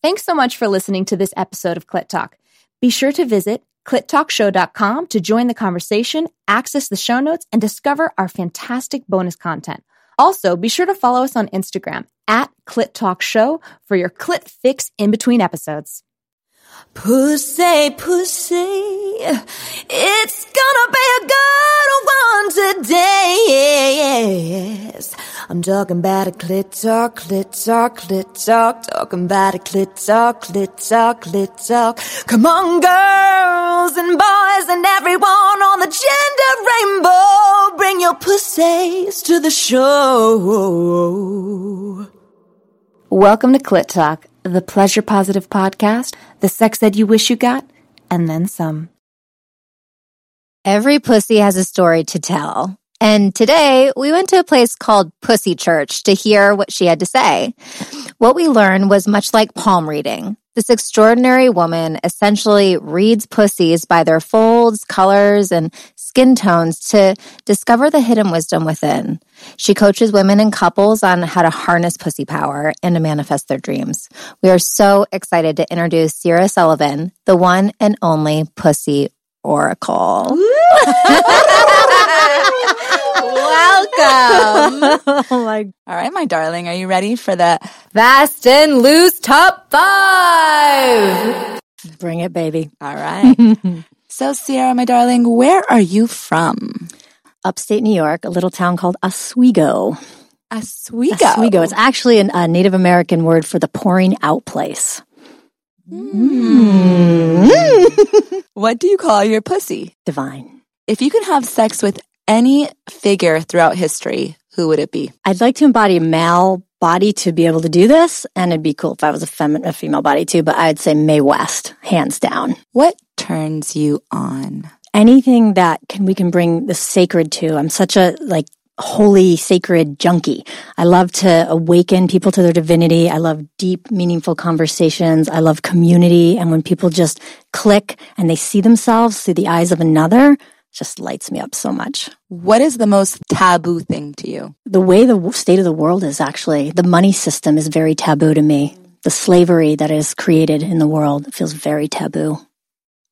Thanks so much for listening to this episode of Clit Talk. Be sure to visit clittalkshow.com to join the conversation, access the show notes, and discover our fantastic bonus content. Also, be sure to follow us on Instagram at Clit Talk Show for your clit fix in between episodes. Pussy, pussy, it's gonna be a good one today. Yes. I'm talking about a clit talk, clit talk, clit talk, talking about a clit talk, clit talk, clit talk. Come on, girls and boys and everyone on the gender rainbow, bring your pussies to the show. Welcome to Clit Talk, the pleasure positive podcast, the sex ed you wish you got, and then some. Every pussy has a story to tell. And today we went to a place called Pussy Church to hear what she had to say. What we learned was much like palm reading. This extraordinary woman essentially reads pussies by their folds, colors, and skin tones to discover the hidden wisdom within. She coaches women and couples on how to harness pussy power and to manifest their dreams. We are so excited to introduce Sierra Sullivan, the one and only pussy oracle. Welcome. oh my All right, my darling, are you ready for the fast and loose top five? Bring it, baby. All right. so, Sierra, my darling, where are you from? Upstate New York, a little town called Oswego. Oswego. Oswego. It's actually an, a Native American word for the pouring out place. Hmm. What do you call your pussy? Divine. If you could have sex with any figure throughout history, who would it be? I'd like to embody a male body to be able to do this, and it'd be cool if I was a, fem- a female body too, but I'd say Mae West, hands down. What turns you on? Anything that can we can bring the sacred to. I'm such a like holy, sacred junkie. I love to awaken people to their divinity. I love deep, meaningful conversations. I love community. And when people just click and they see themselves through the eyes of another, just lights me up so much. What is the most taboo thing to you? The way the state of the world is actually, the money system is very taboo to me. The slavery that is created in the world feels very taboo.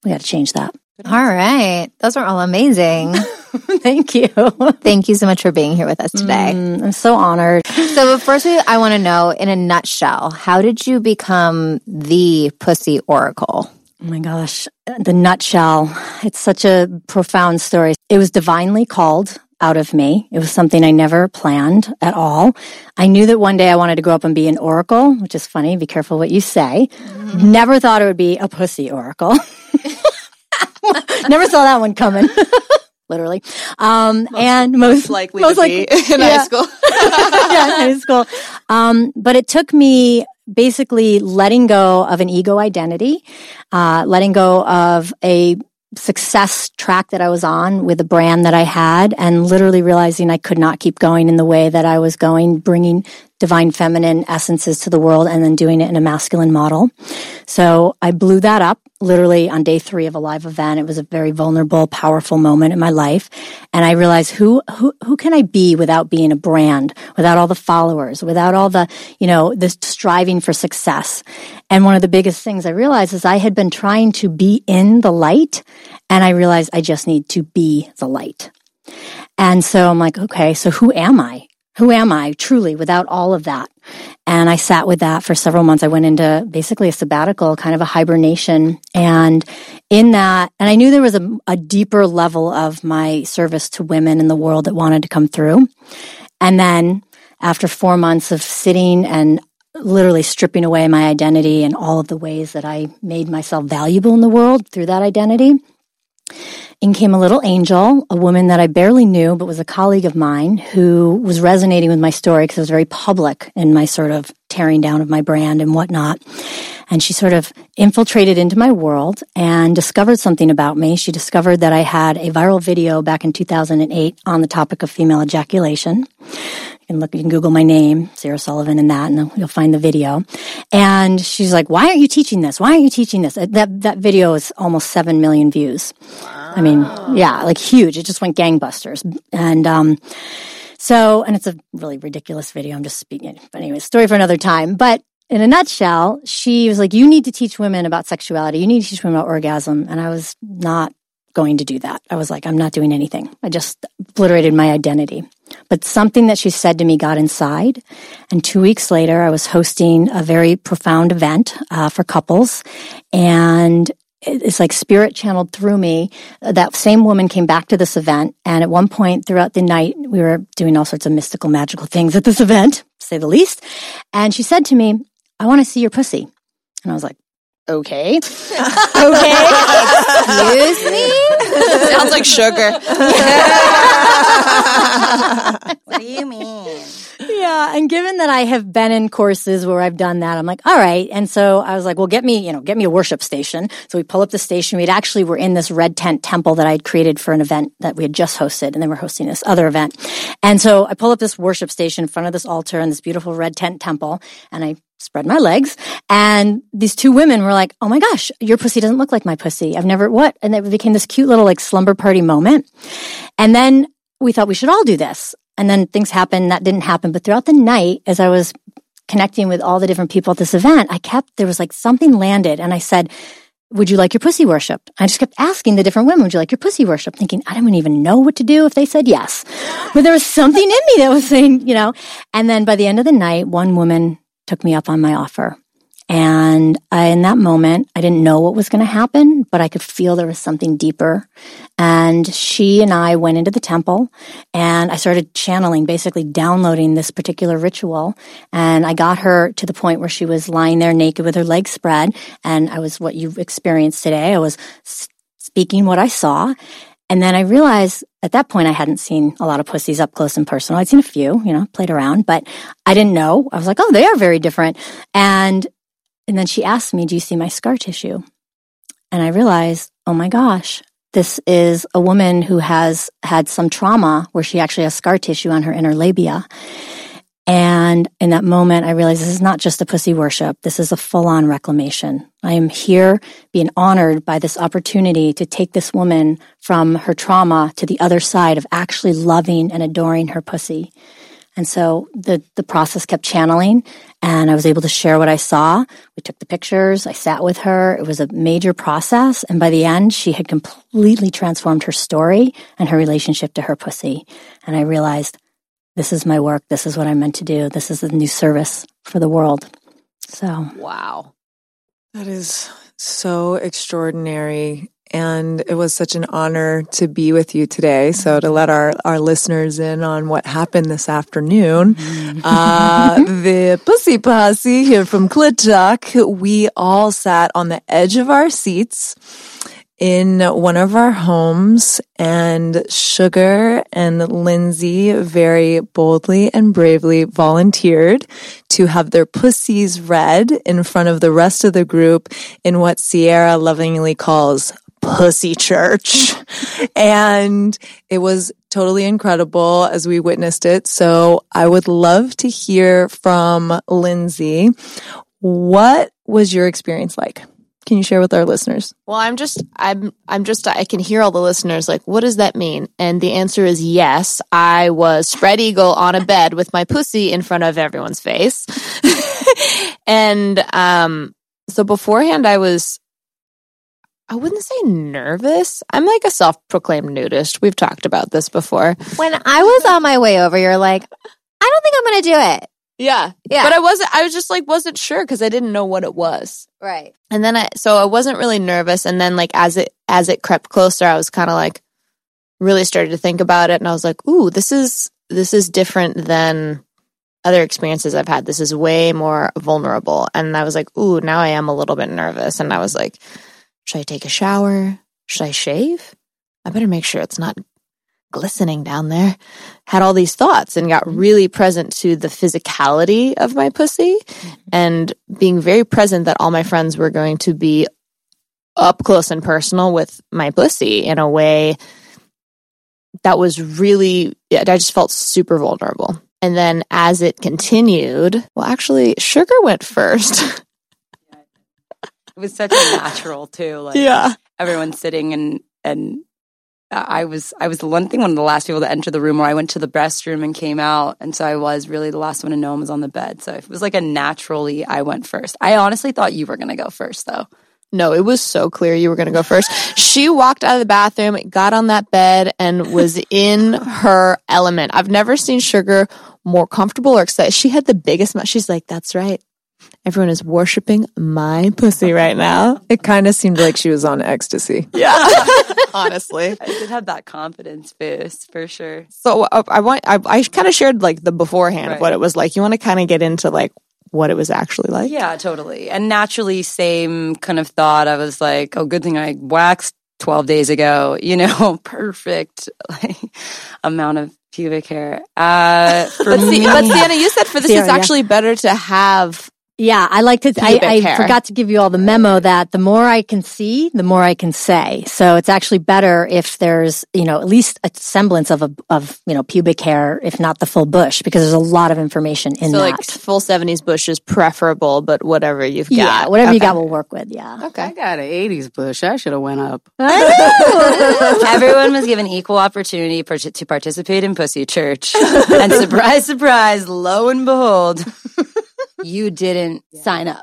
We got to change that. All right. Those are all amazing. Thank you. Thank you so much for being here with us today. Mm, I'm so honored. So, first, we- I want to know in a nutshell, how did you become the Pussy Oracle? Oh my gosh, the nutshell. It's such a profound story. It was divinely called out of me. It was something I never planned at all. I knew that one day I wanted to grow up and be an oracle, which is funny. Be careful what you say. Never thought it would be a pussy oracle. never saw that one coming. Literally. Um, and most likely most to be likely- in yeah. high school. yeah, in high school. Um, but it took me basically letting go of an ego identity, uh, letting go of a success track that I was on with a brand that I had and literally realizing I could not keep going in the way that I was going, bringing divine feminine essences to the world and then doing it in a masculine model. So I blew that up literally on day three of a live event. It was a very vulnerable, powerful moment in my life. And I realized who, who, who can I be without being a brand, without all the followers, without all the, you know, this striving for success. And one of the biggest things I realized is I had been trying to be in the light and I realized I just need to be the light. And so I'm like, okay, so who am I? Who am I truly without all of that? And I sat with that for several months. I went into basically a sabbatical, kind of a hibernation. And in that, and I knew there was a, a deeper level of my service to women in the world that wanted to come through. And then after four months of sitting and literally stripping away my identity and all of the ways that I made myself valuable in the world through that identity, in came a little angel, a woman that I barely knew, but was a colleague of mine who was resonating with my story because it was very public in my sort of tearing down of my brand and whatnot. And she sort of infiltrated into my world and discovered something about me. She discovered that I had a viral video back in 2008 on the topic of female ejaculation. You can look, you can Google my name, Sierra Sullivan, and that, and you'll find the video. And she's like, "Why aren't you teaching this? Why aren't you teaching this?" That that video is almost seven million views. I mean, yeah, like huge. It just went gangbusters. And um, so, and it's a really ridiculous video. I'm just speaking. But anyway, story for another time. But in a nutshell, she was like, you need to teach women about sexuality. You need to teach women about orgasm. And I was not going to do that. I was like, I'm not doing anything. I just obliterated my identity. But something that she said to me got inside. And two weeks later, I was hosting a very profound event uh, for couples. And it's like spirit channeled through me. That same woman came back to this event. And at one point throughout the night, we were doing all sorts of mystical, magical things at this event, say the least. And she said to me, I want to see your pussy. And I was like, okay. okay. Excuse me? Sounds like sugar. what do you mean? Yeah. And given that I have been in courses where I've done that, I'm like, all right. And so I was like, well, get me, you know, get me a worship station. So we pull up the station. We'd actually were in this red tent temple that I'd created for an event that we had just hosted. And then we're hosting this other event. And so I pull up this worship station in front of this altar in this beautiful red tent temple. And I spread my legs. And these two women were like, Oh my gosh, your pussy doesn't look like my pussy. I've never, what? And it became this cute little like slumber party moment. And then we thought we should all do this. And then things happened. That didn't happen. But throughout the night, as I was connecting with all the different people at this event, I kept, there was like something landed and I said, would you like your pussy worship? I just kept asking the different women, would you like your pussy worship? Thinking, I don't even know what to do if they said yes. But there was something in me that was saying, you know, and then by the end of the night, one woman took me up on my offer. And I, in that moment, I didn't know what was going to happen, but I could feel there was something deeper. And she and I went into the temple and I started channeling, basically downloading this particular ritual. And I got her to the point where she was lying there naked with her legs spread. And I was what you've experienced today. I was speaking what I saw. And then I realized at that point I hadn't seen a lot of pussies up close and personal. I'd seen a few, you know, played around, but I didn't know. I was like, oh, they are very different. And and then she asked me, Do you see my scar tissue? And I realized, oh my gosh, this is a woman who has had some trauma where she actually has scar tissue on her inner labia. And in that moment, I realized this is not just a pussy worship. This is a full on reclamation. I am here being honored by this opportunity to take this woman from her trauma to the other side of actually loving and adoring her pussy. And so the, the process kept channeling and I was able to share what I saw. We took the pictures. I sat with her. It was a major process. And by the end, she had completely transformed her story and her relationship to her pussy. And I realized this is my work. This is what I'm meant to do. This is the new service for the world. So, wow. That is so extraordinary. And it was such an honor to be with you today. So to let our, our listeners in on what happened this afternoon, mm-hmm. uh, the Pussy Posse here from Talk, we all sat on the edge of our seats in one of our homes and Sugar and Lindsay very boldly and bravely volunteered to have their pussies read in front of the rest of the group in what Sierra lovingly calls pussy church. and it was totally incredible as we witnessed it. So I would love to hear from Lindsay. What was your experience like? Can you share with our listeners? Well, I'm just, I'm, I'm just, I can hear all the listeners like, what does that mean? And the answer is yes. I was spread eagle on a bed with my pussy in front of everyone's face. and, um, so beforehand I was, I wouldn't say nervous. I'm like a self proclaimed nudist. We've talked about this before. When I was on my way over, you're like, I don't think I'm going to do it. Yeah. Yeah. But I wasn't, I was just like, wasn't sure because I didn't know what it was. Right. And then I, so I wasn't really nervous. And then like as it, as it crept closer, I was kind of like, really started to think about it. And I was like, ooh, this is, this is different than other experiences I've had. This is way more vulnerable. And I was like, ooh, now I am a little bit nervous. And I was like, should I take a shower? Should I shave? I better make sure it's not glistening down there. Had all these thoughts and got mm-hmm. really present to the physicality of my pussy mm-hmm. and being very present that all my friends were going to be up close and personal with my pussy in a way that was really, I just felt super vulnerable. And then as it continued, well, actually, Sugar went first. It was such a natural too. Like yeah. everyone's sitting and and Uh, I was I was the one thing one of the last people to enter the room where I went to the restroom and came out, and so I was really the last one to know him was on the bed. So it was like a naturally I went first. I honestly thought you were gonna go first though. No, it was so clear you were to go first. She walked out of the bathroom, got on that bed, and was in her element. I've never seen Sugar more comfortable or excited. She had the biggest mouth. She's like, that's right. Everyone is worshiping my pussy right now. It kind of seemed like she was on ecstasy. Yeah. Honestly. I did have that confidence boost for sure. So uh, I want, I, I kind of shared like the beforehand of what it was like. You want to kind of get into like what it was actually like? Yeah, totally. And naturally, same kind of thought. I was like, oh, good thing I waxed 12 days ago, you know, perfect like, amount of pubic hair. Uh, for But, see, me, but Sienna, you said for this, Sierra, it's yeah. actually better to have Yeah, I like to. I, I forgot to give you all the memo that the more I can see, the more I can say. So it's actually better if there's, you know, at least a semblance of a of you know pubic hair, if not the full bush, because there's a lot of information in so that. like full 70s bush is preferable, but whatever you've got. yeah, whatever you Okay. got will work with. Yeah. Okay. I got an '80s bush. I should have went up. everyone was given equal opportunity par- to participate in Pussy Church. and surprise, surprise, lo and behold, you didn't sign up.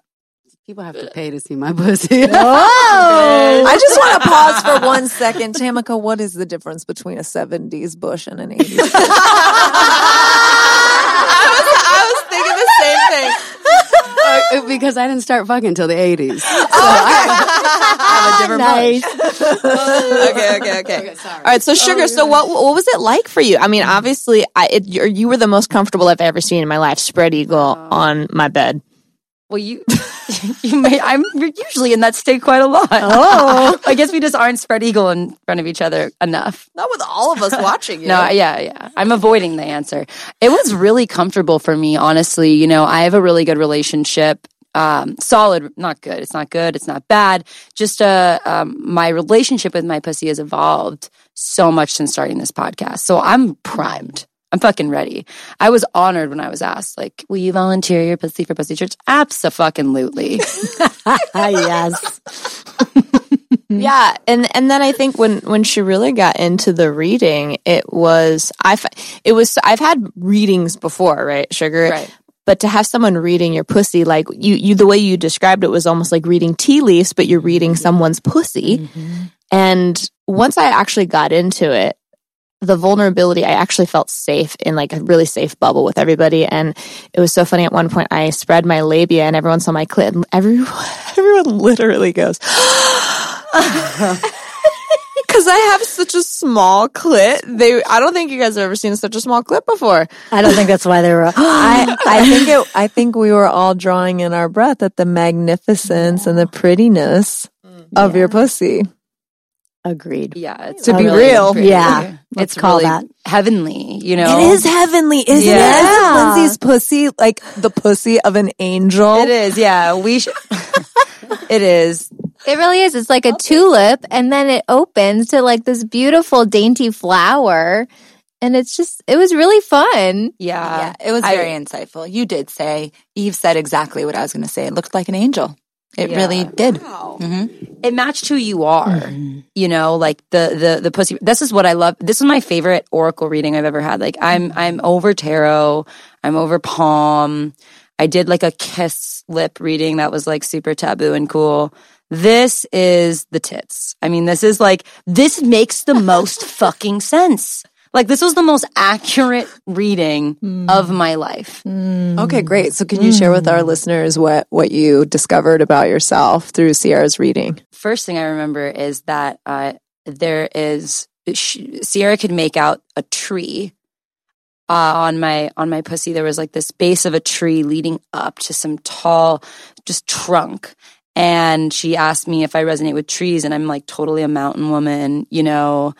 People have to pay to see my pussy. Oh, I just want to pause for one second. Tamika, what is the difference between a 70s bush and an 80s bush? I was thinking the same thing. Uh, because I didn't start fucking until the '80s. so I have a nice. okay, okay, okay. Sorry. All right, so oh, sugar. So what what was it like for you? I mean, obviously, I it, you were the most comfortable I've ever seen in my life. Spread eagle oh. on my bed. Well, you, you may, I'm usually in that state quite a lot. Oh, I guess we just aren't spread eagle in front of each other enough. Not with all of us watching you. No, yeah, yeah. I'm avoiding the answer. It was really comfortable for me, honestly. You know, I have a really good relationship. Um, solid, not good. It's not good. It's not bad. Just uh, um, my relationship with my pussy has evolved so much since starting this podcast. So I'm primed. I'm fucking ready. I was honored when I was asked, like, will you volunteer your pussy for Pussy Church? Absolutely. yes. Yeah, and and then I think when when she really got into the reading, it was I f- it was I've had readings before, right, sugar, Right. But to have someone reading your pussy, like you, you the way you described it was almost like reading tea leaves, but you're reading mm-hmm. someone's pussy. Mm-hmm. And once I actually got into it, the vulnerability, I actually felt safe in like a really safe bubble with everybody. And it was so funny. At one point, I spread my labia and everyone saw my clit. And everyone, everyone literally goes, because I have such a small clit. They, I don't think you guys have ever seen such a small clit before. I don't think that's why they were. I, I think it, I think we were all drawing in our breath at the magnificence and the prettiness mm. of your pussy. Agreed. yeah. It's To be really real. pretty. Yeah, let's It's call really that. heavenly, you know? It is heavenly, isn't Yeah. it? Isn't Lindsay's pussy like the pussy of an angel? It is, yeah. We should. it is. It really is. It's like a tulip, and then it opens to like this beautiful, dainty flower. And it's just, it was really fun. Yeah. yeah, it was I- very insightful. You did say, Eve said exactly what I was going to say. It looked like an angel. It Yeah. really did. hmm It matched who you are. You know, like the the the pussy. This is what I love. This is my favorite oracle reading I've ever had. Like I'm I'm over tarot. I'm over palm. I did like a kiss lip reading that was like super taboo and cool. This is the tits. I mean, this is like this makes the most fucking sense. Like this was the most accurate reading of my life. Okay, great. So can you share with our listeners what, what you discovered about yourself through Sierra's reading? first thing I remember is that uh, there is sh- Sierra could make out a tree uh, on my on my pussy. There was like this base of a tree leading up to some tall, just trunk. And she asked me if I resonate with trees, and I'm like totally a mountain woman, you know.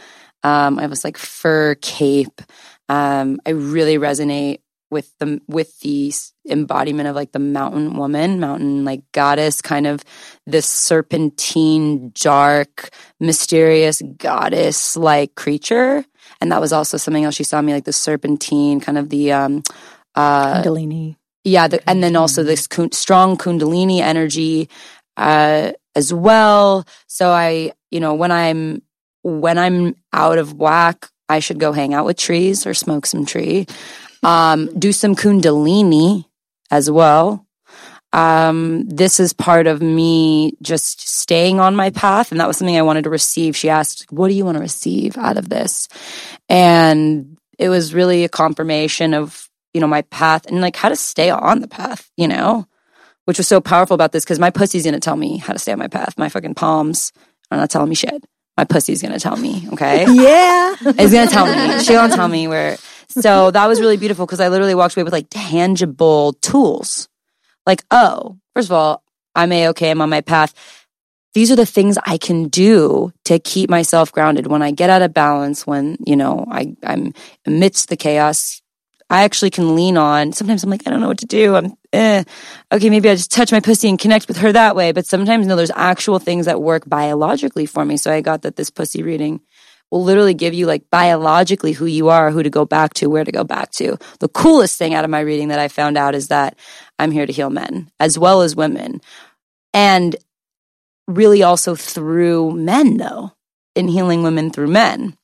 Um, I was like fur cape. Um, I really resonate with the with the embodiment of like the mountain woman, mountain like goddess, kind of this serpentine, dark, mysterious goddess like creature. And that was also something else she saw me like the serpentine, kind of the um uh Kundalini. yeah, the, and then also this kun- strong kundalini energy uh, as well. So I, you know, when I'm when I'm out of whack, I should go hang out with trees or smoke some tree. Um, do some kundalini as well. Um, this is part of me just staying on my path. And that was something I wanted to receive. She asked, What do you want to receive out of this? And it was really a confirmation of, you know, my path and like how to stay on the path, you know, which was so powerful about this because my pussy's going to tell me how to stay on my path. My fucking palms are not telling me shit. My pussy's to tell me, okay? Yeah. It's to tell me. She won't tell me where. So that was really beautiful because I literally walked away with like tangible tools. Like, oh, first of all, I'm a okay. I'm on my path. These are the things I can do to keep myself grounded when I get out of balance, when, you know, I, I'm amidst the chaos. I actually can lean on. Sometimes I'm like, I don't know what to do. I'm, eh. Okay, maybe I just touch my pussy and connect with her that way. But sometimes, no, there's actual things that work biologically for me. So I got that this pussy reading will literally give you like biologically who you are, who to go back to, where to go back to. The coolest thing out of my reading that I found out is that I'm here to heal men as well as women. And really also through men though, in healing women through men.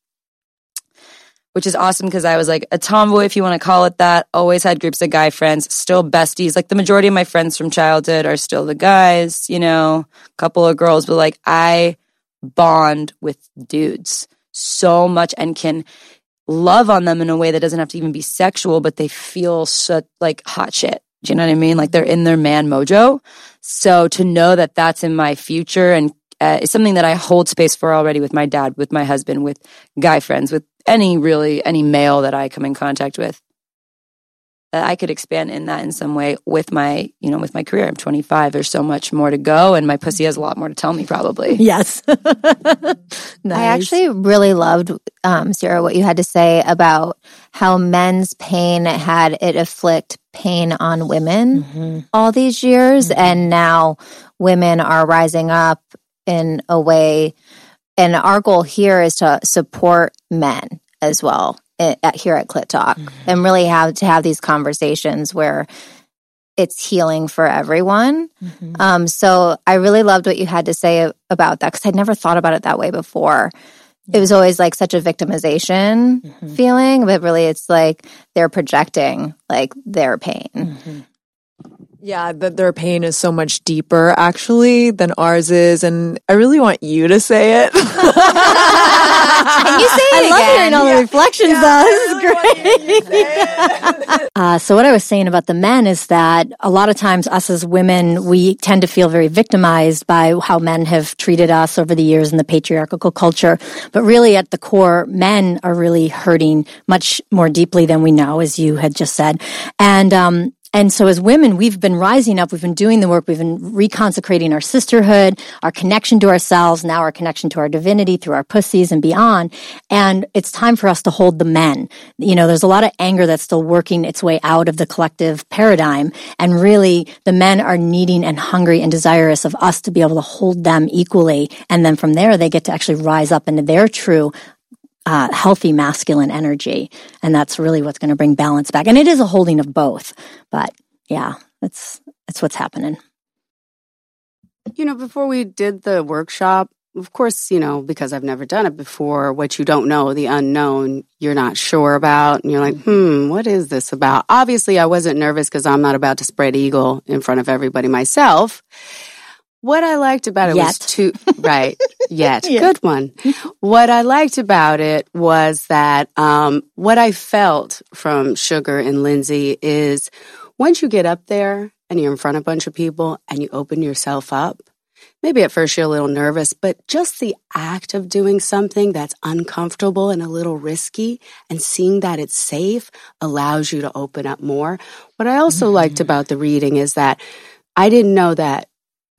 Which is awesome because I was like a tomboy, if you want to call it that. Always had groups of guy friends, still besties. Like the majority of my friends from childhood are still the guys, you know, a couple of girls, but like I bond with dudes so much and can love on them in a way that doesn't have to even be sexual, but they feel such like hot shit. Do you know what I mean? Like they're in their man mojo. So to know that that's in my future and uh, it's something that I hold space for already with my dad, with my husband, with guy friends, with any really any male that I come in contact with. That I could expand in that in some way with my, you know, with my career. I'm 25. There's so much more to go, and my pussy has a lot more to tell me, probably. Yes. I actually really loved, um, Sierra, what you had to say about how men's pain had it afflict pain on women Mm-hmm. all these years. And now women are rising up in a way. And our goal here is to support men as well at, at- here at Clit Talk mm-hmm. and really have to have these conversations where it's healing for everyone. Mm-hmm. Um, so I really loved what you had to say about that because I'd never thought about it that way before. It was always like such a victimization mm-hmm. feeling, but really it's like they're projecting like their pain. Yeah, that their pain is so much deeper actually than ours is. And I really want you to say it. Can you say it I love hearing all the reflections though. This is great. uh, so what I was saying about the men is that a lot of times us as women, we tend to feel very victimized by how men have treated us over the years in the patriarchal culture. But really at the core, men are really hurting much more deeply than we know, as you had just said. And, um, and so as women, we've been rising up, we've been doing the work, we've been reconsecrating our sisterhood, our connection to ourselves, now our connection to our divinity through our pussies and beyond. And it's time for us to hold the men. You know, there's a lot of anger that's still working its way out of the collective paradigm. And really, the men are needing and hungry and desirous of us to be able to hold them equally. And then from there, they get to actually rise up into their true uh, healthy masculine energy. And that's really what's going to bring balance back. And it is a holding of both. But yeah, that's, that's what's happening. You know, before we did the workshop, of course, you know, because I've never done it before, what you don't know, the unknown, you're not sure about. And you're like, hmm, what is this about? Obviously, I wasn't nervous because I'm not about to spread eagle in front of everybody myself. What I liked about it was Yet. two, right, yet. Yeah. Good one. What I liked about it was that, um, what I felt from Sugar and Lindsay is once you get up there and you're in front of a bunch of people and you open yourself up, maybe at first you're a little nervous, but just the act of doing something that's uncomfortable and a little risky and seeing that it's safe allows you to open up more. What I also liked about the reading is that I didn't know that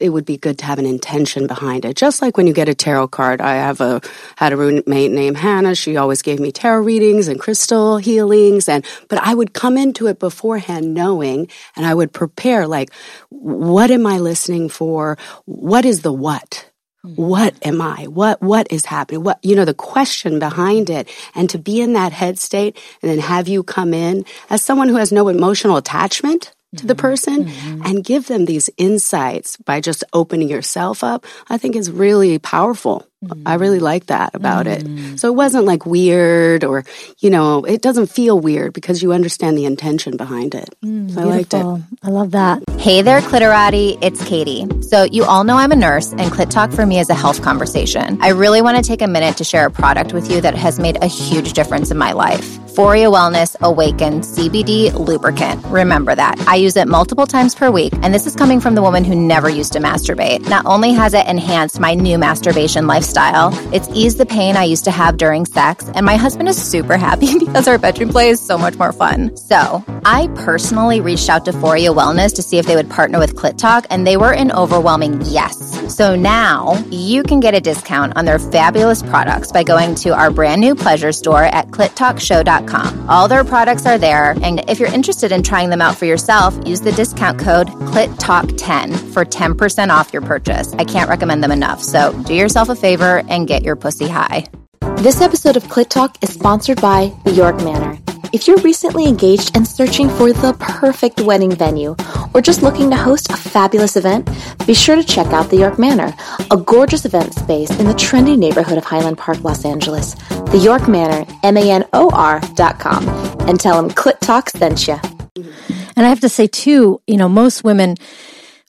it would be good to have an intention behind it. Just like when you get a tarot card, I have a had a roommate named Hannah. She always gave me tarot readings and crystal healings, and but I would come into it beforehand knowing, and I would prepare like, what am I listening for? What is the what? Mm-hmm. What am I? What what is happening? What you know the question behind it, and to be in that head state, and then have you come in as someone who has no emotional attachment to the mm-hmm. person mm-hmm. and give them these insights by just opening yourself up, I think is really powerful. I really mm-hmm. like that about it. So it wasn't like weird or, you know, it doesn't feel weird because you understand the intention behind it. Mm, so I liked it. I love that. Hey there, Clitorati. It's Katie. So, you all know I'm a nurse, and Clit Talk for me is a health conversation. I really want to take a minute to share a product with you that has made a huge difference in my life. Foria Wellness Awaken CBD Lubricant. Remember that. I use it multiple times per week, and this is coming from the woman who never used to masturbate. Not only has it enhanced my new masturbation lifestyle, it's eased the pain I used to have during sex, and my husband is super happy because our bedroom play is so much more fun. So, I personally reached out to Foria Wellness to see if they would partner with Clit Talk, and they were an overwhelming yes. So now you can get a discount on their fabulous products by going to our brand new pleasure store at clittalkshow.com. All their products are there, and if you're interested in trying them out for yourself, use the discount code CLITTALK10 for 10% off your purchase. I can't recommend them enough, so do yourself a favor and get your pussy high. This episode of Clit Talk is sponsored by the York Manor. If you're recently engaged and searching for the perfect wedding venue, or just looking to host a fabulous event, be sure to check out the York Manor, a gorgeous event space in the trendy neighborhood of Highland Park, Los Angeles. The York Manor, M-A-N-O-R dot com, and tell them Clit Talk sent you. And I have to say too, you know, most women,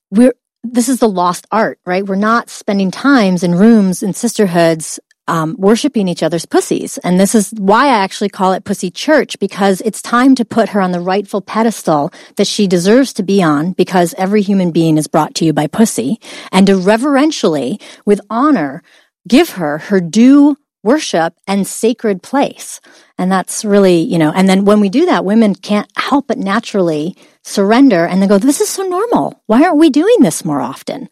we're, this is the lost art, right? We're not spending times in rooms and sisterhoods um, worshiping each other's pussies. And this is why I actually call it Pussy Church because it's time to put her on the rightful pedestal that she deserves to be on because every human being is brought to you by pussy and to reverentially, with honor, give her her due worship and sacred place. And that's really, you know, and then when we do that, women can't help but naturally surrender and they go, this is so normal. Why aren't we doing this more often?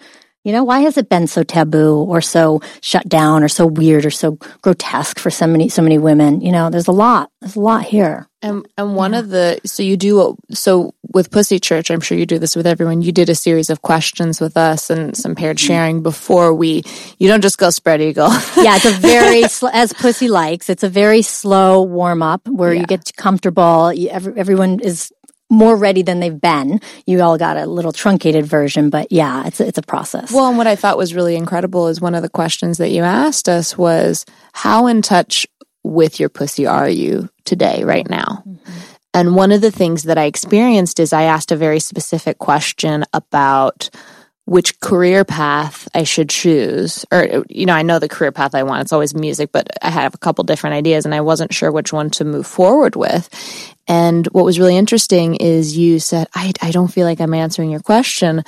You know, why has it been so taboo or so shut down or so weird or so grotesque for so many, so many women? You know, there's a lot, there's a lot here. And and one of the so you do so with Pussy Church, I'm sure you do this with everyone. You did a series of questions with us and some paired mm-hmm. sharing before we. You don't just go spread eagle. Yeah, it's a very, as Pussy likes, it's a very slow warm up where you get comfortable. You, every, everyone is more ready than they've been. You all got a little truncated version, but yeah, it's a, it's a process. Well, and what I thought was really incredible is one of the questions that you asked us was how in touch with your pussy are you today, right now? Mm-hmm. And one of the things that I experienced is I asked a very specific question about which career path I should choose. Or, you know, I know the career path I want. It's always music, but I have a couple different ideas and I wasn't sure which one to move forward with. And what was really interesting is you said, I, I don't feel like I'm answering your question.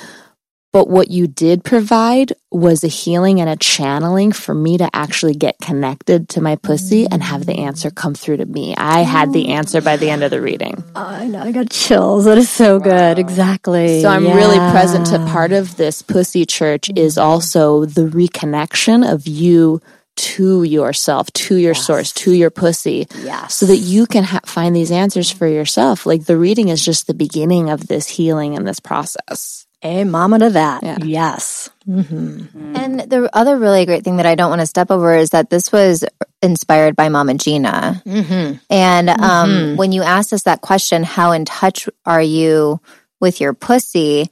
But what you did provide was a healing and a channeling for me to actually get connected to my pussy and have the answer come through to me. I had the answer by the end of the reading. Oh, I know, I got chills. That is so good. Exactly. So I'm really present to part of this pussy church is mm-hmm. also the reconnection of you to yourself, to your source, to your pussy. Yes. So that you can ha- find these answers for yourself. Like the reading is just the beginning of this healing and this process. Mama to that. Yeah. Yes. hmm And the other really great thing that I don't want to step over is that this was inspired by Mama Gena. hmm And um, when you asked us that question, how in touch are you with your pussy?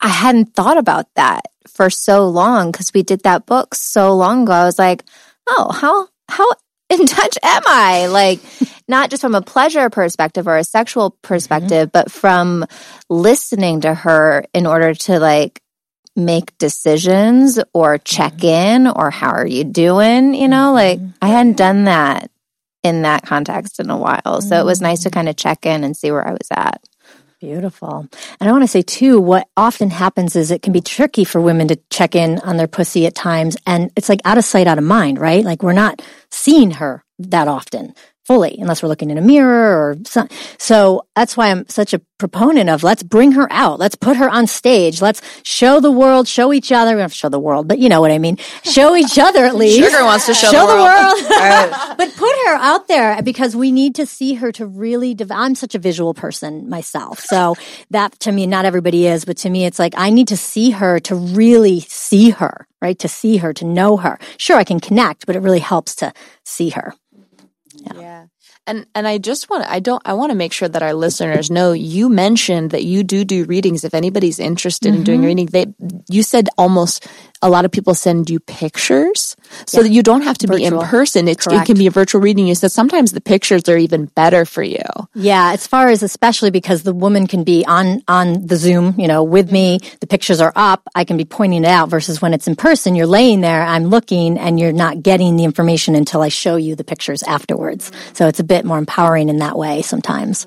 I hadn't thought about that for so long because we did that book so long ago. I was like, oh, how how in touch am I? Like, not just from a pleasure perspective or a sexual mm-hmm. perspective, but from listening to her in order to like make decisions or check mm-hmm. in or how are you doing? You know, mm-hmm. like I hadn't done that in that context in a while. So it was nice to kind of check in and see where I was at. Beautiful. And I want to say too, what often happens is it can be tricky for women to check in on their pussy at times. And it's like out of sight, out of mind, right? Like we're not seeing her that often fully unless we're looking in a mirror or some, so that's why I'm such a proponent of let's bring her out. Let's put her on stage. Let's show the world, show each other. We don't have to show the world, but you know what I mean. Show each other at least. Sugar wants to show, show the world. but put her out there because we need to see her to really dev- i'm such a visual person myself so that to me not everybody is but to me it's like i need to see her to really see her right to see her to know her sure i can connect but it really helps to see her Yeah. And and I just want to I don't I want to make sure that our listeners know you mentioned that you do do readings if anybody's interested in doing mm-hmm. reading. They you said almost a lot of people send you pictures so that you don't have to be in person it's, it can be a virtual reading you said sometimes the pictures are even better for you Yeah, as far as especially because the woman can be on on the Zoom, you know, with me. The pictures are up. I can be pointing it out. Versus when it's in person, you're laying there, I'm looking, and you're not getting the information until I show you the pictures afterwards. So it's a bit more empowering in that way sometimes.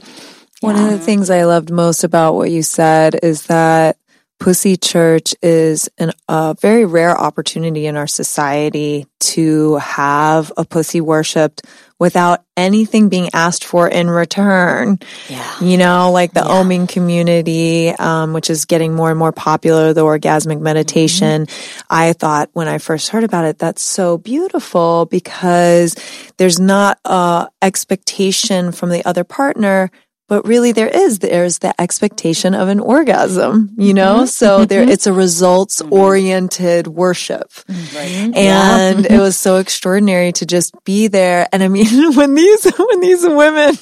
One of the things I loved most about what you said is that Pussy Church is an, a very rare opportunity in our society to have a pussy worshipped without anything being asked for in return. Yeah. You know, like the oming community, um, which is getting more and more popular, the orgasmic meditation. I thought when I first heard about it, that's so beautiful because there's not a expectation from the other partner but really there is there's the expectation of an orgasm you know? Mm-hmm. So there mm-hmm. it's a results oriented worship and it was so extraordinary to just be there. And i mean when these when these women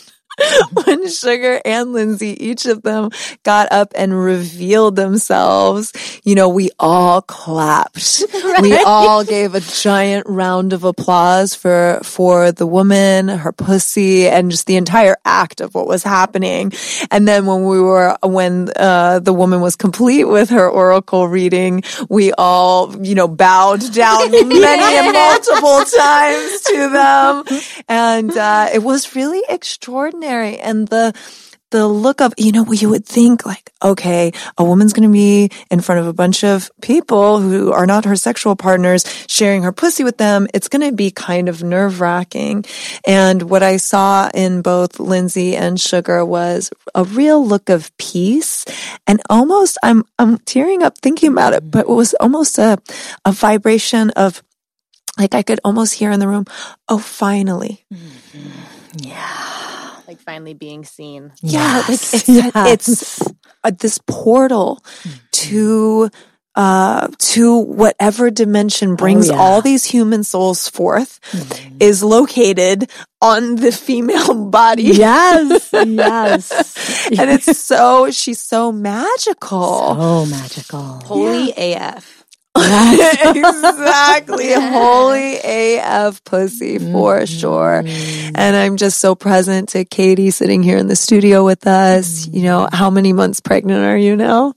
when Sugar and Lindsay, each of them got up and revealed themselves, you know, we all clapped. We all gave a giant round of applause for, for the woman, her pussy, and just the entire act of what was happening. And then when we were, when, uh, the woman was complete with her oracle reading, we all, you know, bowed down many and multiple times to them. And, uh, it was really extraordinary. And the, the look of, you know, what you would think like, okay, a woman's going to be in front of a bunch of people who are not her sexual partners sharing her pussy with them. It's going to be kind of nerve wracking. And what I saw in both Lindsay and Sugar was a real look of peace and almost, I'm, I'm tearing up thinking about it, but it was almost a, a vibration of, like I could almost hear in the room, oh, finally. Mm-hmm. Like finally being seen Yeah, like it's it's uh, this portal to uh to whatever dimension brings yeah. all these human souls forth is located on the female body. Yes, yes. and it's so she's so magical. Oh, magical. holy af exactly. Holy AF pussy for sure. And I'm just so present to Katie sitting here in the studio with us. You know, how many months pregnant are you now?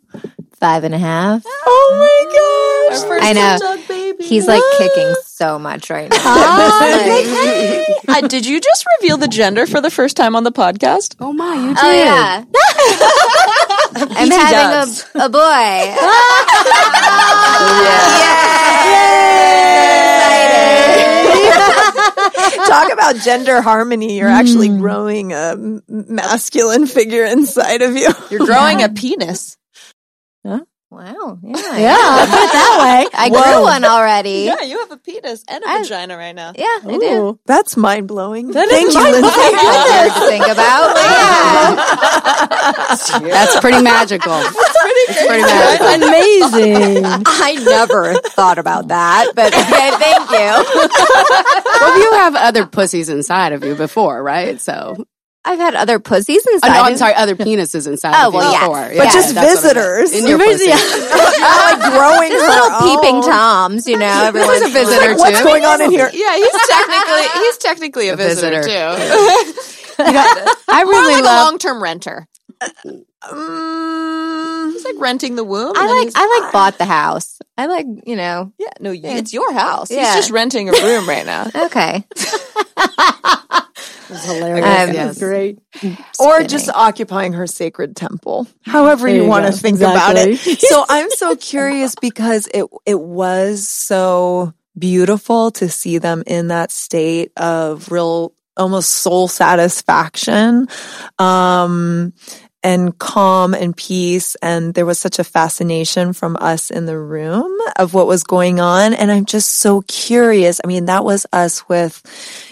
Five and a half. Oh my gosh. I know. Baby. He's like kicking so much right now. uh, did you just reveal the gender for the first time on the podcast Oh my, you did. Oh yeah. I'm having a, a boy. Talk about gender harmony. You're actually growing a m- masculine figure inside of you. you're growing a penis Wow. Yeah. Yeah, put it that way. I grew one already. yeah you have a penis and a I- vagina right now Yeah, I do. That's mind blowing. That Thank you, mind-blowing. Lindsay. Weird to think about. but yeah. That's pretty magical. That's pretty magical. Amazing. I never thought about that, but okay, thank you. well, you have other pussies inside of you before, right? So, I've had other pussies oh, inside. no, I'm sorry, other penises inside Oh, well, yes. before. But just that's what I meant. visitors. in your pussy. like growing Just her little peeping own. toms, you know. Every This once is a in while. visitor What's too. going on in here? yeah he's technically he's technically a, A visitor, visitor. too I More really like a love. long-term renter Mm, it's like renting the womb I like I like bought the house. I like, you know. yeah no it's your house Yeah. he's just renting a room right now Okay. It's hilarious. Um, yes. Great. or just occupying her sacred temple. However There you, you want to go. think about it. So I'm so curious because it it was so beautiful to see them in that state of real almost soul satisfaction. Um and calm and peace. And there was such a fascination from us in the room of what was going on. And I'm just so curious. I mean, that was us with,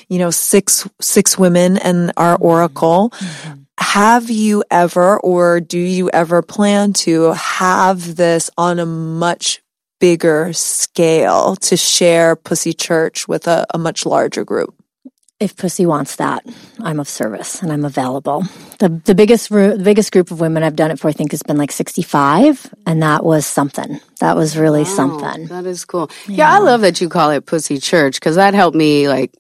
you know, six, six women and our mm-hmm. oracle. Mm-hmm. Have you ever, or do you ever plan to have this on a much bigger scale to share Pussy Church with a, a much larger group? If pussy wants that, I'm of service and I'm available. The the biggest the biggest group of women I've done it for, I think, has been like 65, and that was something. That was really something. That is cool. Yeah. I love that you call it Pussy Church because that helped me like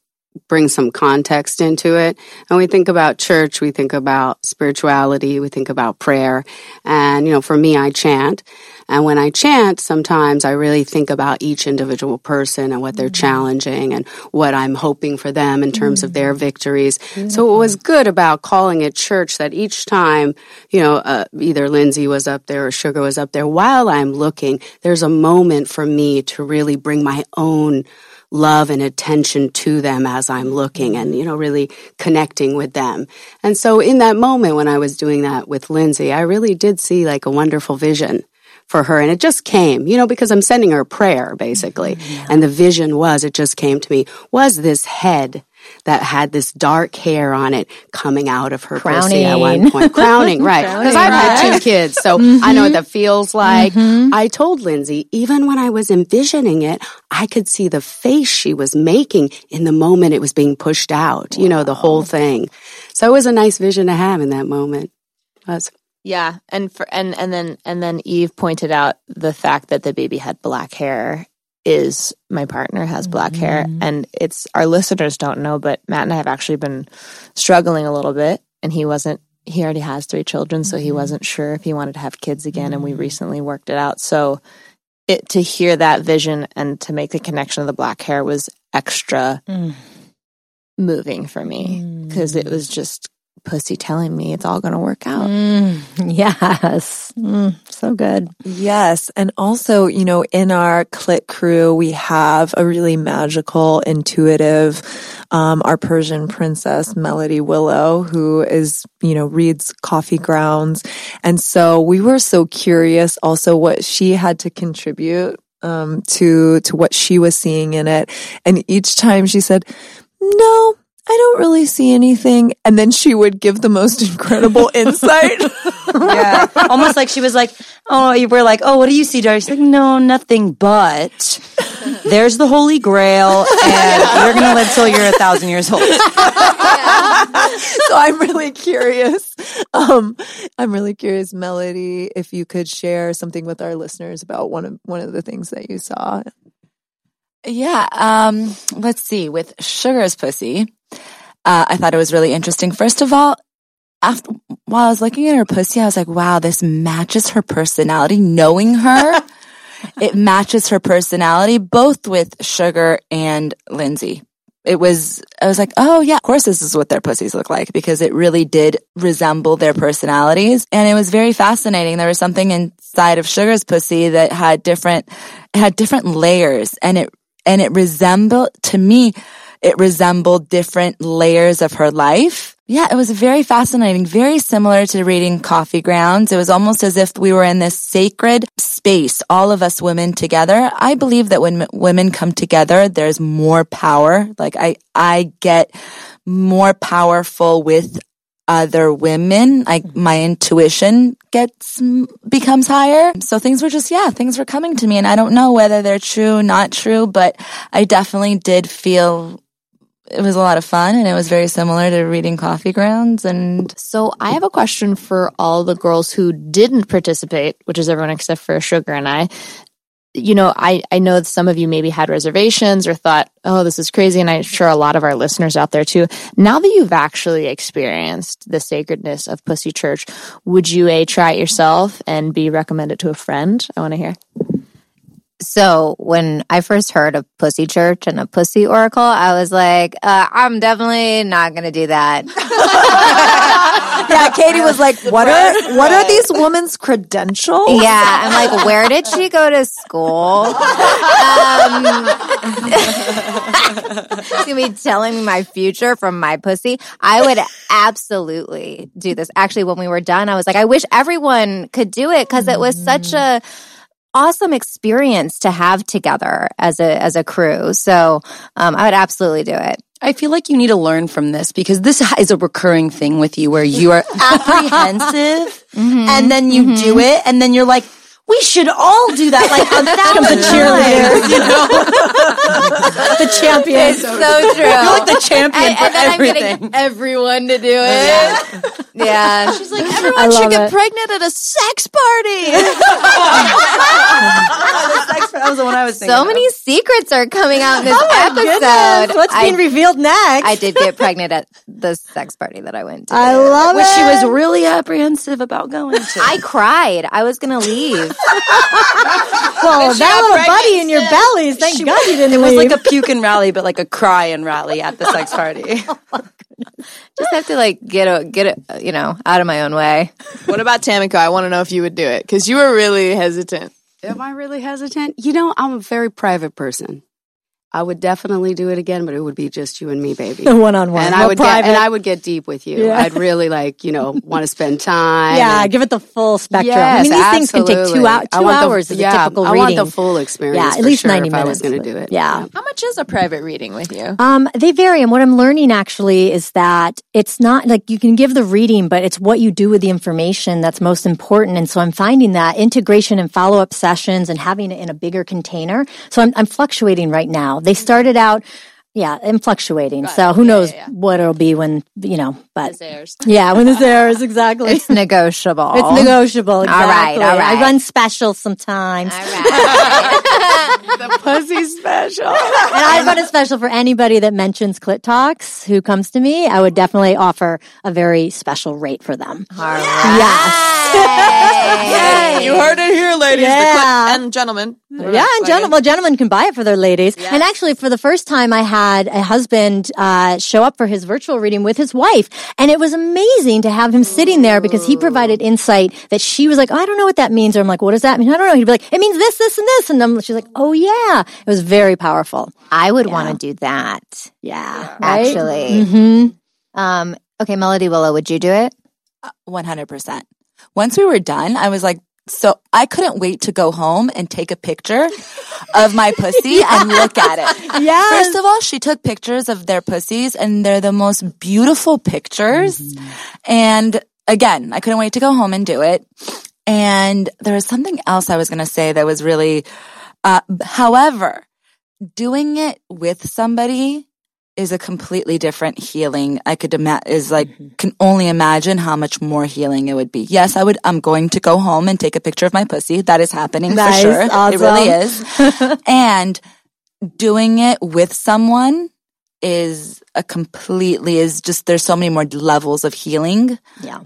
bring some context into it. And we think about church, we think about spirituality, we think about prayer. And, you know, for me, I chant. And when I chant, sometimes I really think about each individual person and what they're mm-hmm. challenging and what I'm hoping for them in terms of their mm-hmm. victories. So mm-hmm. what was good about calling it church that each time, you know, uh, either Lindsay was up there or Sugar was up there, while I'm looking, there's a moment for me to really bring my own love and attention to them as I'm looking and, you know, really connecting with them. And so in that moment when I was doing that with Lindsay, I really did see like a wonderful vision for her. And it just came, you know, because I'm sending her a prayer basically. Mm-hmm. And the vision was, it just came to me, was this head that had this dark hair on it coming out of her pussy at one Crowning. point. Crowning, right. Because I've had two kids, so I know what mm-hmm. that feels like. Mm-hmm. I told Lindsay, even when I was envisioning it, I could see the face she was making in the moment it was being pushed out, you know, the whole thing. So it was a nice vision to have in that moment. Was. Yeah, and for and and then and then Eve pointed out the fact that the baby had black hair is my partner has black hair mm-hmm. and it's our listeners don't know but Matt and I have actually been struggling a little bit and he wasn't he already has three children so he mm-hmm. wasn't sure if he wanted to have kids again and we mm-hmm. recently worked it out. So it to hear that vision and to make the connection of the black hair was extra mm. moving for me because it mm. was just pussy telling me it's all going to work out Mm, yes. Mm, so good. Yes. And also, you know, in our clit crew, we have a really magical, intuitive, um, our Persian princess, Melody Willow, who is, you know, reads coffee grounds. And so we were so curious also what she had to contribute, um, to, to what she was seeing in it. And each time she said, no, I don't really see anything. And then she would give the most incredible insight. yeah, almost like she was like, "Oh, you were like, oh, what do you see, Darcy?" She's like, "No, nothing but there's the Holy Grail, and you're gonna live till you're a thousand years old." so I'm really curious. Um, I'm really curious, Melody, if you could share something with our listeners about one of one of the things that you saw. Yeah. Um, let's see. With Sugar's pussy, uh, I thought it was really interesting. First of all, after while I was looking at her pussy, I was like, wow, this matches her personality. Knowing her, it matches her personality, both with Sugar and Lindsay. It was, I was like, oh yeah, of course this is what their pussies look like because it really did resemble their personalities. And it was very fascinating. There was something inside of Sugar's pussy that had different, it had different layers and it, and it resembled, to me, it resembled different layers of her life. Yeah, it was very fascinating, very similar to reading Coffee Grounds. It was almost as if we were in this sacred space, all of us women together. I believe that when women come together, there's more power. Like I, I get more powerful with other women. Like mm-hmm. my intuition gets, becomes higher. So things were just, yeah, things were coming to me and I don't know whether they're true, not true, but I definitely did feel it was a lot of fun and it was very similar to reading Coffee Grounds and So I have a question for all the girls who didn't participate, which is everyone except for Sugar and I. You know, I, I know some of you maybe had reservations or thought, oh, this is crazy. And I'm sure a lot of our listeners out there too. Now that you've actually experienced the sacredness of Pussy Church, would you A, try it yourself and B, recommend it to a friend? I want to hear. So when I first heard of Pussy Church and a Pussy Oracle, I was like, uh, I'm definitely not going to do that. Yeah, Katie was like, "What are what are these women's credentials?" Yeah, I'm like, where did she go to school? Um, she's gonna be telling me my future from my pussy. I would absolutely do this. Actually, when we were done, I was like, I wish everyone could do it because it was such a awesome experience to have together as a as a crew. So um, I would absolutely do it. I feel like you need to learn from this because this is a recurring thing with you where you are apprehensive and then you do it and then you're like, we should all do that. Like a thousand cheerleaders, you know? the champion. It's so true. You're like the champion and, for and then everything. I'm getting everyone to do it. Yeah. She's like, everyone should get it. pregnant at a oh, sex party. that was the one I was thinking. So of. many secrets are coming out in this oh, episode. Goodness, what's I, being revealed next? I did get pregnant at the sex party that I went to. I love Which it. Which she was really apprehensive about going to. I cried. I was gonna leave. well, that little buddy in your bellies. Thank God you didn't it was like a puke and rally, but like a cry and rally at the sex party. Oh Just have to like get a, get it, you know, out of my own way. what about Tamiko? I want to know if you would do it because you were really hesitant. Am I really hesitant? You know, I'm a very private person. I would definitely do it again, but it would be just you and me, baby. one on one. and I would get, and I would get deep with you. Yeah. I'd really like, you know, want to spend time. yeah, and- give it the full spectrum. Yes, I mean, these things can take two, absolutely. out, two want the- hours as yeah, a typical I want the full experience. Yeah, at for least sure 90 if I was going to do it. Yeah. How much is a private reading with you? Um, they vary. And what I'm learning actually is that it's not like you can give the reading, but it's what you do with the information that's most important. And so I'm finding that integration and follow up sessions and having it in a bigger container. So I'm, I'm fluctuating right now. They started out, yeah, I'm fluctuating. so who knows what it'll be when, you know, but yeah, when this airs, exactly. It's negotiable. It's negotiable. right, Exactly. all right. I run specials sometimes. All right. The pussy special. and I run a special for anybody that mentions Clit Talks who comes to me. I would definitely offer a very special rate for them. All right. Yes. You heard it here, ladies The Yeah. and gentlemen. Yeah, and gentlemen, well, gentlemen can buy it for their ladies. And actually, for the first time, I had a husband uh, show up for his virtual reading with his wife, and it was amazing to have him sitting there because he provided insight that she was like, oh, "I don't know what that means," or I'm like, "What does that mean?" I don't know. He'd be like, "It means this, this, and this," and then she's like, "Oh yeah." It was very powerful. I would want to do that. Yeah, right? Actually. hmm Um, okay, Melody Willow, would you do it? 100%. Once we were done, I was like, so I couldn't wait to go home and take a picture of my pussy and look at it. Yes. First of all, she took pictures of their pussies and they're the most beautiful pictures. And again, I couldn't wait to go home and do it. And there was something else I was going to say that was really, uh, however, doing it with somebody is a completely different healing. I could ima- is like can only imagine how much more healing it would be. Yes, I would. I'm going to go home and take a picture of my pussy. That is happening for sure. It really is. and doing it with someone is a completely is just there's so many more levels of healing. Yeah.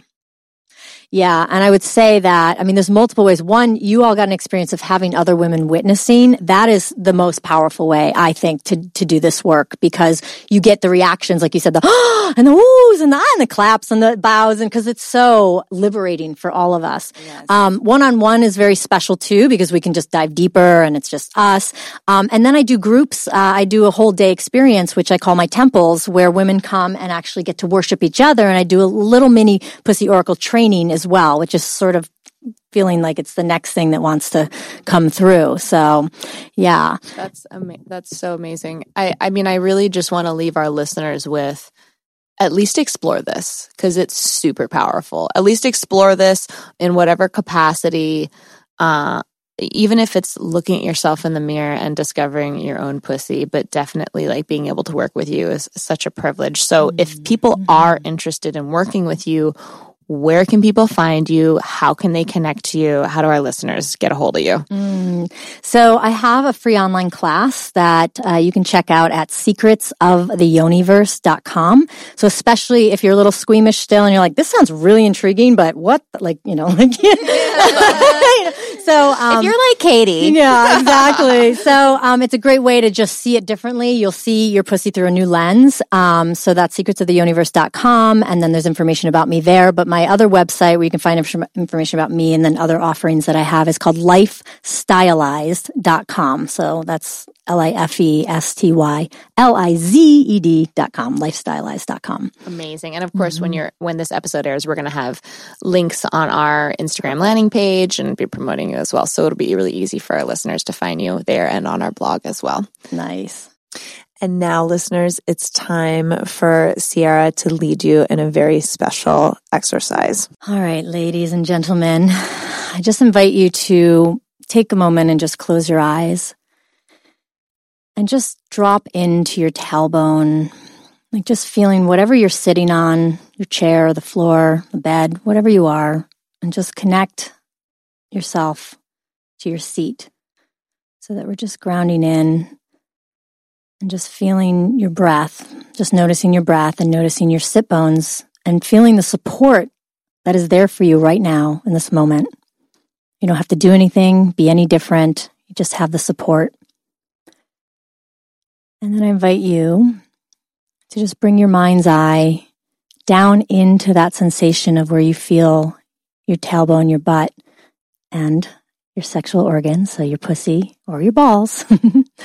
Yeah. And I would say that, I mean, there's multiple ways. One, you all got an experience of having other women witnessing. That is the most powerful way, I think, to, to do this work because you get the reactions, like you said, the, and the woos and the, and the claps and the bows. And cause it's so liberating for all of us. Um, one-on-one is very special too because we can just dive deeper and it's just us. Um, and then I do groups. Uh, I do a whole day experience, which I call my temples where women come and actually get to worship each other. And I do a little mini pussy oracle training as well, which is sort of feeling like it's the next thing that wants to come through. So yeah. That's ama- that's so amazing. I I mean, I really just want to leave our listeners with at least explore this because it's super powerful. At least explore this in whatever capacity. Uh, even if it's looking at yourself in the mirror and discovering your own pussy, but definitely like being able to work with you is such a privilege. So if people are interested in working with you, where can people find you? How can they connect to you? How do our listeners get a hold of you? Mm. So I have a free online class that uh, you can check out at secretsoftheyoniverse.com. So especially if you're a little squeamish still and you're like, this sounds really intriguing, but what, like, you know, like, so, um, if you're like Katie, yeah, exactly. so um, it's a great way to just see it differently. You'll see your pussy through a new lens. Um, so that's secretsoftheyoniverse.com. And then there's information about me there. But my other website where you can find inf- information about me and then other offerings that I have is called lifestylized.com. So that's L-I-F-E-S-T-Y-L-I-Z-E-D dot com, lifestylized.com. Amazing. And of course, when you're when this episode airs, we're going to have links on our Instagram landing page and be promoting you as well. So it'll be really easy for our listeners to find you there and on our blog as well. Nice. And now, listeners, it's time for Sierra to lead you in a very special exercise. All right, ladies and gentlemen, I just invite you to take a moment and just close your eyes. and just drop into your tailbone, like just feeling whatever you're sitting on, your chair, the floor, the bed, whatever you are, and just connect yourself to your seat so that we're just grounding in and just feeling your breath, just noticing your breath and noticing your sit bones and feeling the support that is there for you right now in this moment. You don't have to do anything, be any different. You just have the support. And then I invite you to just bring your mind's eye down into that sensation of where you feel your tailbone, your butt, and your sexual organs, so your pussy or your balls,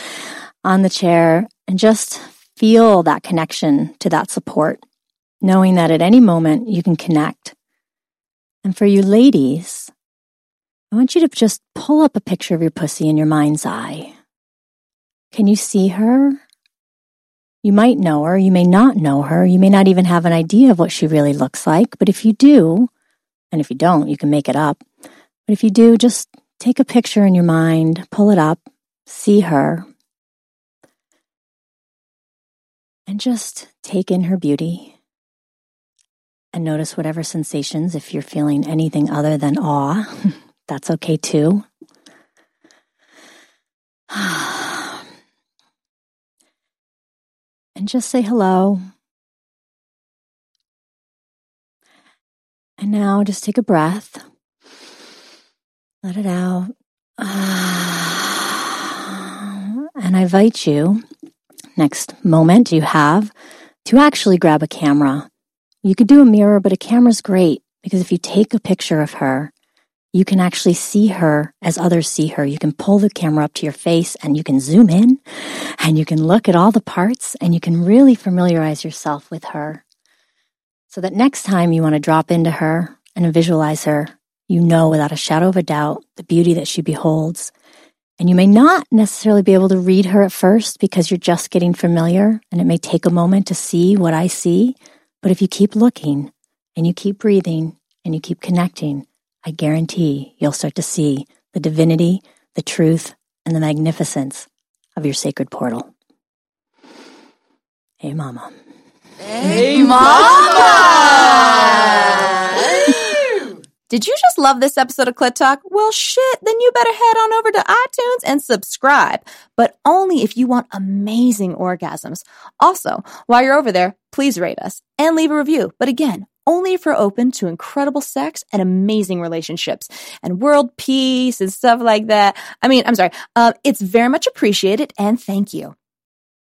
on the chair, and just feel that connection to that support, knowing that at any moment you can connect. And for you ladies, I want you to just pull up a picture of your pussy in your mind's eye. Can you see her? You might know her, you may not know her, you may not even have an idea of what she really looks like, but if you do, and if you don't, you can make it up. But if you do, just take a picture in your mind, pull it up, see her, and just take in her beauty and notice whatever sensations, if you're feeling anything other than awe, that's okay too. and just say hello. And now just take a breath. Let it out. And I invite you, next moment you have, to actually grab a camera. You could do a mirror, but a camera's great because if you take a picture of her, you can actually see her as others see her. You can pull the camera up to your face and you can zoom in and you can look at all the parts and you can really familiarize yourself with her. So that next time you want to drop into her and visualize her, you know without a shadow of a doubt the beauty that she beholds. And you may not necessarily be able to read her at first because you're just getting familiar and it may take a moment to see what I see. But if you keep looking and you keep breathing and you keep connecting, I guarantee you'll start to see the divinity, the truth, and the magnificence of your sacred portal. Hey, Mama. Hey, Mama! Did you just love this episode of Clit Talk? Well, shit, then you better head on over to iTunes and subscribe, but only if you want amazing orgasms. Also, while you're over there, please rate us and leave a review. But again, only if you're open to incredible sex and amazing relationships and world peace and stuff like that. I mean, I'm sorry. Uh, it's very much appreciated and thank you.